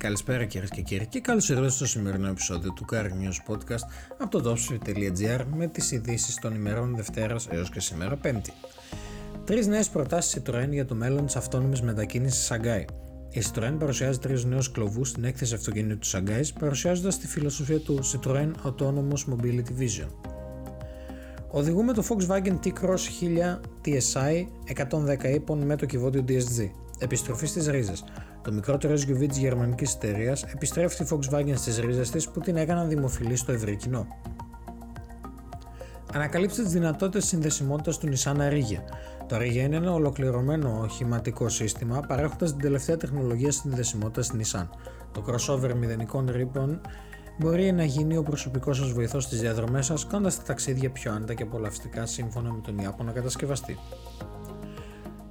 Καλησπέρα κυρίες και κύριοι και καλώς ήρθατε στο σημερινό επεισόδιο του Car News Podcast από το topspeed.gr με τις ειδήσεις των ημερών Δευτέρας έως και σήμερα Πέμπτη. Τρεις νέες προτάσεις Citroën για το μέλλον της αυτόνομης μετακίνησης Σαγκάη. Η Citroën παρουσιάζει τρεις νέους κλοβούς στην έκθεση αυτοκινήτου του Σαγκάη, παρουσιάζοντας τη φιλοσοφία του Citroën Autonomous Mobility Vision. Οδηγούμε το Volkswagen T-Cross 1000 TSI 110 ύπων με το κυβότιο DSG. Επιστροφή στις ρίζες. Το μικρότερο SUV της γερμανικής εταιρείας επιστρέφει τη Volkswagen στις ρίζες της που την έκαναν δημοφιλή στο ευρύ κοινό. Ανακαλύψτε τις δυνατότητες συνδεσιμότητας του Nissan Ariya. Το Ariya είναι ένα ολοκληρωμένο οχηματικό σύστημα παρέχοντας την τελευταία τεχνολογία συνδεσιμότητας στην Nissan. Το crossover μηδενικών ρήπων μπορεί να γίνει ο προσωπικός σας βοηθός στις διαδρομές σας, κάνοντας τα ταξίδια πιο άνετα και απολαυστικά σύμφωνα με τον Ιάπωνα κατασκευαστή.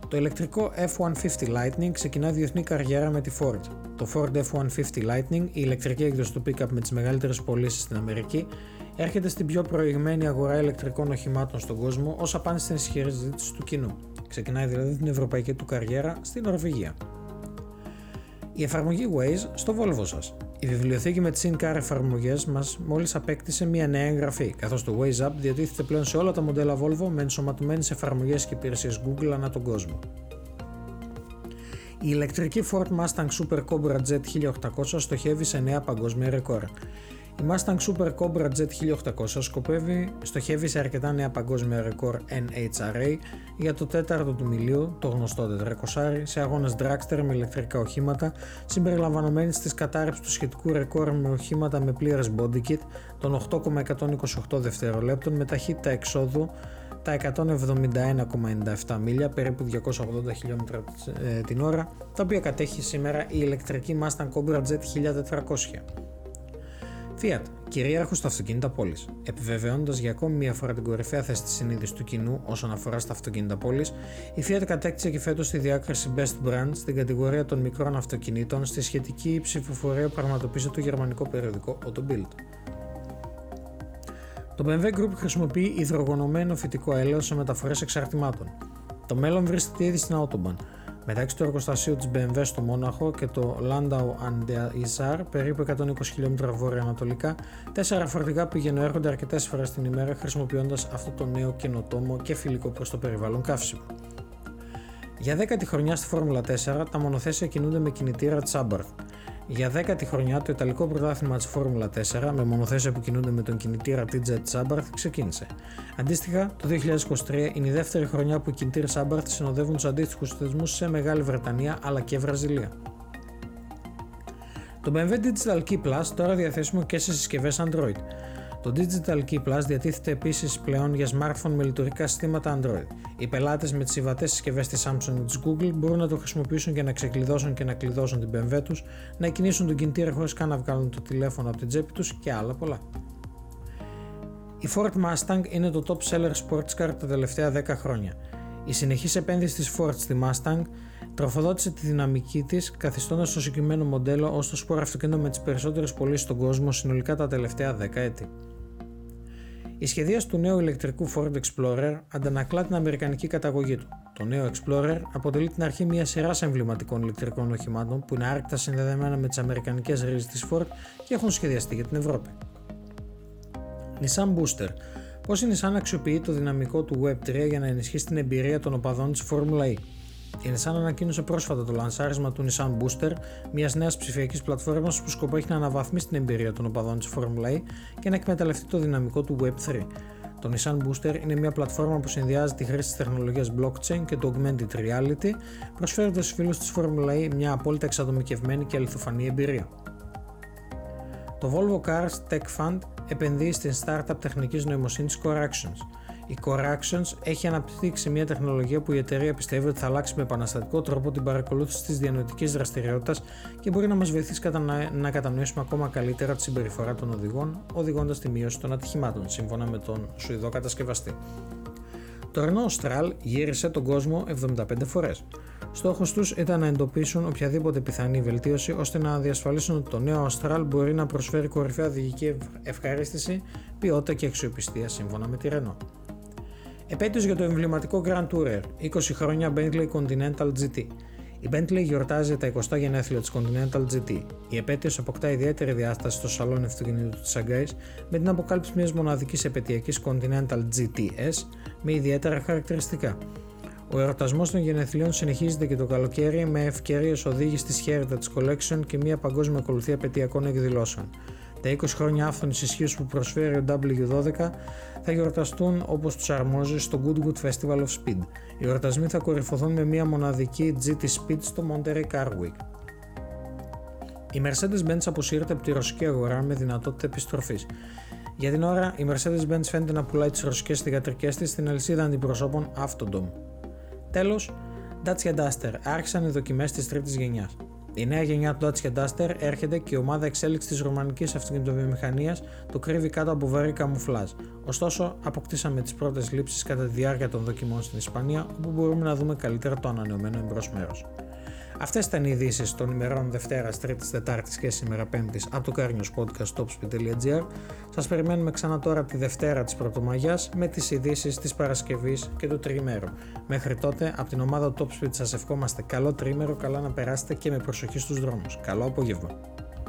Το ηλεκτρικό F-150 Lightning ξεκινά διεθνή καριέρα με τη Ford. Το Ford F-150 Lightning, η ηλεκτρική έκδοση του pickup με τις μεγαλύτερες πωλήσεις στην Αμερική, έρχεται στην πιο προηγμένη αγορά ηλεκτρικών οχημάτων στον κόσμο ως απάντηση στην ισχυρή ζήτηση του κοινού. Ξεκινάει δηλαδή την ευρωπαϊκή του καριέρα στην Νορβηγία. Η εφαρμογή Waze στο Volvo σας. Η βιβλιοθήκη με τις in-car εφαρμογές μας μόλις απέκτησε μια νέα εγγραφή, καθώς το Waze App διατίθεται πλέον σε όλα τα μοντέλα Volvo με ενσωματωμένες εφαρμογές και υπηρεσίες Google ανά τον κόσμο. Η ηλεκτρική Ford Mustang Super Cobra Jet 1800 στοχεύει σε νέα παγκόσμια ρεκόρ. Η Mustang Super Cobra Jet 1800 σκοπεύει, στοχεύει σε αρκετά νέα παγκόσμια ρεκόρ NHRA για το τέταρτο του μιλίου, το γνωστό 400, σε αγώνες dragster με ηλεκτρικά οχήματα, συμπεριλαμβανομένης της κατάρρευσης του σχετικού ρεκόρ με οχήματα με πλήρες body kit των 8,128 δευτερολέπτων με ταχύτητα εξόδου τα 171,97 μίλια, περίπου 280 χιλιόμετρα ε, την ώρα, τα οποία κατέχει σήμερα η ηλεκτρική Mustang Cobra Jet 1400. Fiat, κυρίαρχος στα αυτοκίνητα πόλης. Επιβεβαιώνοντας για ακόμη μία φορά την κορυφαία θέση της συνείδησης του κοινού όσον αφορά στα αυτοκίνητα πόλης, η Fiat κατέκτησε και φέτος τη διάκριση Best Brand στην κατηγορία των μικρών αυτοκινήτων στη σχετική ψηφοφορία που πραγματοποίησε το γερμανικό περιοδικό Autobild. Το BMW Group χρησιμοποιεί υδρογονωμένο φυτικό έλαιο σε μεταφορές εξαρτημάτων. Το μέλλον βρίσκεται ήδη στην Autobahn, Μεταξύ του εργοστασίου της BMW στο Μόναχο και το Landau an der Isar, περίπου 120 χιλιόμετρα βόρεια-ανατολικά, τέσσερα φορτηγά πηγαίνουν έρχονται αρκετές φορές την ημέρα χρησιμοποιώντας αυτό το νέο καινοτόμο και φιλικό προς το περιβάλλον καύσιμο. Για 10η χρονιά στη Φόρμουλα 4, τα μονοθέσια κινούνται με κινητήρα Τσάμπαρθ. Για 10η χρονιά το Ιταλικό πρωτάθλημα της Φόρμουλα 4 με μονοθέσια που κινούνται με τον κινητήρα TJ Sabarth ξεκίνησε. Αντίστοιχα, το 2023 είναι η δεύτερη χρονιά που οι κινητήρες Sabarth συνοδεύουν τους αντίστοιχους θεσμούς σε Μεγάλη Βρετανία αλλά και Βραζιλία. Το BMW Digital Key Plus τώρα διαθέσιμο και σε συσκευές Android. Το Digital Key Plus διατίθεται επίσης πλέον για smartphone με λειτουργικά συστήματα Android. Οι πελάτες με τις συμβατές συσκευές της Samsung ή της Google μπορούν να το χρησιμοποιήσουν για να ξεκλειδώσουν και να κλειδώσουν την BMW τους, να κινήσουν τον κινητήρα χωρίς καν να βγάλουν το τηλέφωνο από την τσέπη τους και άλλα πολλά. Η Ford Mustang είναι το top seller sports car τα τελευταία 10 χρόνια. Η συνεχής επένδυση της Ford στη Mustang τροφοδότησε τη δυναμική της καθιστώντας το συγκεκριμένο μοντέλο ως το σπορ αυτοκίνητο με τις περισσότερες πωλήσεις στον κόσμο συνολικά τα τελευταία 10 έτη. Η σχεδίαση του νέου ηλεκτρικού Ford Explorer αντανακλά την αμερικανική καταγωγή του. Το νέο Explorer αποτελεί την αρχή μιας σειράς εμβληματικών ηλεκτρικών οχημάτων που είναι άρρηκτα συνδεδεμένα με τις αμερικανικές ρίζες της Ford και έχουν σχεδιαστεί για την Ευρώπη. Nissan Booster Πώς η Nissan αξιοποιεί το δυναμικό του Web3 για να ενισχύσει την εμπειρία των οπαδών της Formula E; Η Nissan ανακοίνωσε πρόσφατα το λανσάρισμα του Nissan Booster, μιας νέας ψηφιακής πλατφόρμας που σκοπό έχει να αναβαθμίσει την εμπειρία των οπαδών της Formula E και να εκμεταλλευτεί το δυναμικό του Web3. Το Nissan Booster είναι μια πλατφόρμα που συνδυάζει τη χρήση της τεχνολογίας blockchain και το augmented reality, προσφέροντας στους φίλους της Formula E μια απόλυτα εξατομικευμένη και αληθοφανή εμπειρία. Το Volvo Cars Tech Fund επενδύει στην startup τεχνικής νοημοσύνης Corrections. Η Corrections έχει αναπτύξει μια τεχνολογία που η εταιρεία πιστεύει ότι θα αλλάξει με επαναστατικό τρόπο την παρακολούθηση της διανοητικής δραστηριότητας και μπορεί να μας βοηθήσει να κατανοήσουμε ακόμα καλύτερα τη συμπεριφορά των οδηγών, οδηγώντας τη μείωση των ατυχημάτων, σύμφωνα με τον Σουηδό κατασκευαστή. Το Renault Austral γύρισε τον κόσμο 75 φορές. Στόχος τους ήταν να εντοπίσουν οποιαδήποτε πιθανή βελτίωση ώστε να διασφαλίσουν ότι το νέο Austral μπορεί να προσφέρει κορυφαία οδηγική ευχαρίστηση, ποιότητα και αξιοπιστία σύμφωνα με τη Renault. Επέτειος για το εμβληματικό Grand Tourer, 20 χρόνια Bentley Continental GT. Η Bentley γιορτάζει τα 20 γενέθλια της Continental GT. Η επέτειος αποκτά ιδιαίτερη διάσταση στο σαλόνι αυτοκινήτου της Σαγκάης με την αποκάλυψη μιας μοναδικής επαιτειακής Continental GTS με ιδιαίτερα χαρακτηριστικά. Ο εορτασμός των γενεθλίων συνεχίζεται και το καλοκαίρι με ευκαιρίες οδήγηση της Heritage Collection και μια παγκόσμια ακολουθία επαιτειακών εκδηλώσεων. Τα 20 χρόνια άφθονης ισχύως που προσφέρει ο W12 θα γιορταστούν όπως τους αρμόζει στο Goodwood Festival of Speed. Οι εορτασμοί θα κορυφωθούν με μια μοναδική GT Speed στο Monterey Car Week. Η Mercedes-Benz αποσύρεται από τη ρωσική αγορά με δυνατότητα επιστροφής. Για την ώρα, η Mercedes-Benz φαίνεται να πουλάει τις ρωσικές θηγατρικές της στην αλυσίδα αντιπροσώπων Autodom. Τέλος, Dacia Duster άρχισαν οι δοκιμές της τρίτης γενιάς. Η νέα γενιά του Dacia Duster έρχεται και η ομάδα εξέλιξη της ρωμανική αυτοκινητοβιομηχανίας το κρύβει κάτω από βαρύ καμουφλάζ. Ωστόσο, αποκτήσαμε τις πρώτες λήψεις κατά τη διάρκεια των δοκιμών στην Ισπανία, όπου μπορούμε να δούμε καλύτερα το ανανεωμένο εμπρός μέρος. Αυτές ήταν οι ειδήσεις των ημερών Δευτέρας, Τρίτης, Τετάρτης και σήμερα Πέμπτης από το Carnios Podcast topspeed.gr. Σας περιμένουμε ξανά τώρα τη Δευτέρα της Πρωτομαγιάς με τις ειδήσεις της Παρασκευής και του Τριημέρου. Μέχρι τότε, από την ομάδα Topspeed σας ευχόμαστε καλό τρίμερο, καλά να περάσετε και με προσοχή στους δρόμους. Καλό απόγευμα.